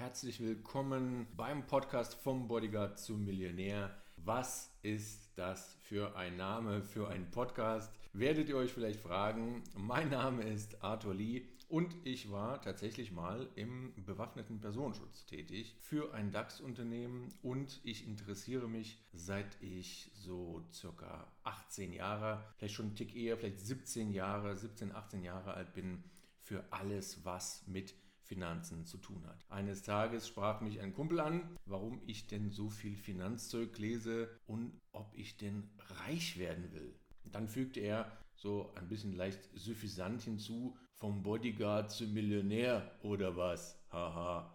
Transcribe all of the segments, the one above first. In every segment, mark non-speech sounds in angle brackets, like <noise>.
herzlich willkommen beim Podcast vom Bodyguard zum Millionär. Was ist das für ein Name für einen Podcast? Werdet ihr euch vielleicht fragen. Mein Name ist Arthur Lee und ich war tatsächlich mal im bewaffneten Personenschutz tätig für ein DAX-Unternehmen und ich interessiere mich seit ich so circa 18 Jahre, vielleicht schon einen Tick eher, vielleicht 17 Jahre, 17, 18 Jahre alt bin, für alles, was mit Finanzen zu tun hat. Eines Tages sprach mich ein Kumpel an, warum ich denn so viel Finanzzeug lese und ob ich denn reich werden will. Dann fügte er so ein bisschen leicht suffisant hinzu, vom Bodyguard zum Millionär oder was? Haha.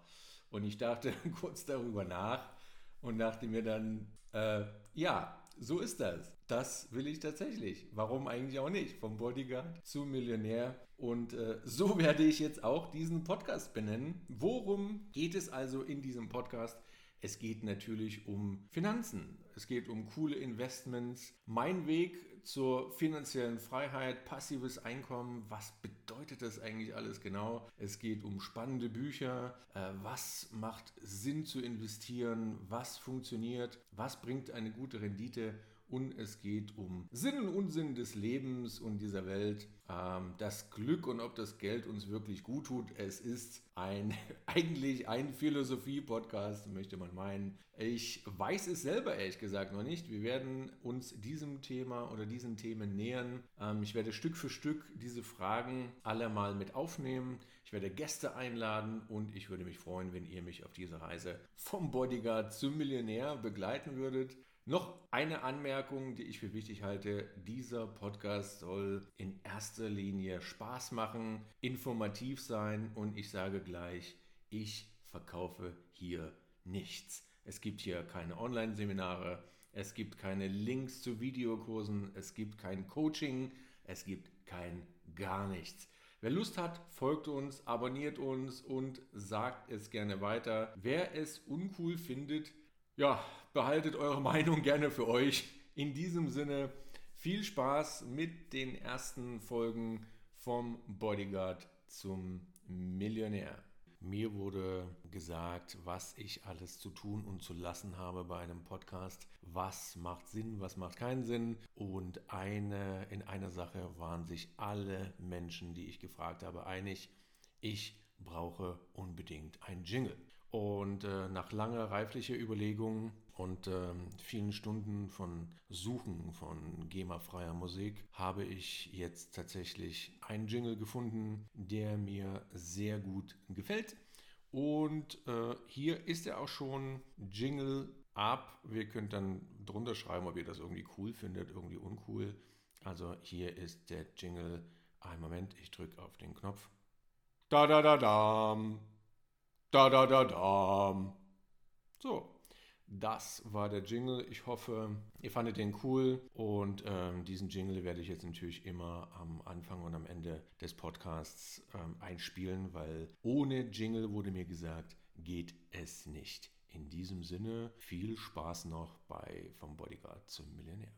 Und ich dachte <laughs> kurz darüber nach und dachte mir dann, äh, ja, so ist das. Das will ich tatsächlich. Warum eigentlich auch nicht? Vom Bodyguard zum Millionär. Und äh, so werde ich jetzt auch diesen Podcast benennen. Worum geht es also in diesem Podcast? Es geht natürlich um Finanzen. Es geht um coole Investments. Mein Weg zur finanziellen Freiheit, passives Einkommen. Was bedeutet das eigentlich alles genau? Es geht um spannende Bücher. Äh, was macht Sinn zu investieren? Was funktioniert? Was bringt eine gute Rendite? Und es geht um Sinn und Unsinn des Lebens und dieser Welt, ähm, das Glück und ob das Geld uns wirklich gut tut. Es ist ein, <laughs> eigentlich ein Philosophie-Podcast, möchte man meinen. Ich weiß es selber ehrlich gesagt noch nicht. Wir werden uns diesem Thema oder diesen Themen nähern. Ähm, ich werde Stück für Stück diese Fragen alle mal mit aufnehmen. Ich werde Gäste einladen und ich würde mich freuen, wenn ihr mich auf diese Reise vom Bodyguard zum Millionär begleiten würdet. Noch eine Anmerkung, die ich für wichtig halte. Dieser Podcast soll in erster Linie Spaß machen, informativ sein und ich sage gleich, ich verkaufe hier nichts. Es gibt hier keine Online-Seminare, es gibt keine Links zu Videokursen, es gibt kein Coaching, es gibt kein gar nichts. Wer Lust hat, folgt uns, abonniert uns und sagt es gerne weiter. Wer es uncool findet, ja, behaltet eure <laughs> Meinung gerne für euch. In diesem Sinne, viel Spaß mit den ersten Folgen vom Bodyguard zum Millionär. Mir wurde gesagt, was ich alles zu tun und zu lassen habe bei einem Podcast. Was macht Sinn, was macht keinen Sinn. Und eine, in einer Sache waren sich alle Menschen, die ich gefragt habe, einig. Ich brauche unbedingt ein Jingle. Und äh, nach langer reiflicher Überlegung und äh, vielen Stunden von Suchen von GEMA-freier Musik habe ich jetzt tatsächlich einen Jingle gefunden, der mir sehr gut gefällt. Und äh, hier ist er auch schon Jingle ab. Wir könnt dann drunter schreiben, ob ihr das irgendwie cool findet, irgendwie uncool. Also hier ist der Jingle. Ein Moment, ich drücke auf den Knopf. Da da da da. Da da da da. So, das war der Jingle. Ich hoffe, ihr fandet den cool. Und ähm, diesen Jingle werde ich jetzt natürlich immer am Anfang und am Ende des Podcasts ähm, einspielen, weil ohne Jingle wurde mir gesagt, geht es nicht. In diesem Sinne, viel Spaß noch bei Vom Bodyguard zum Millionär.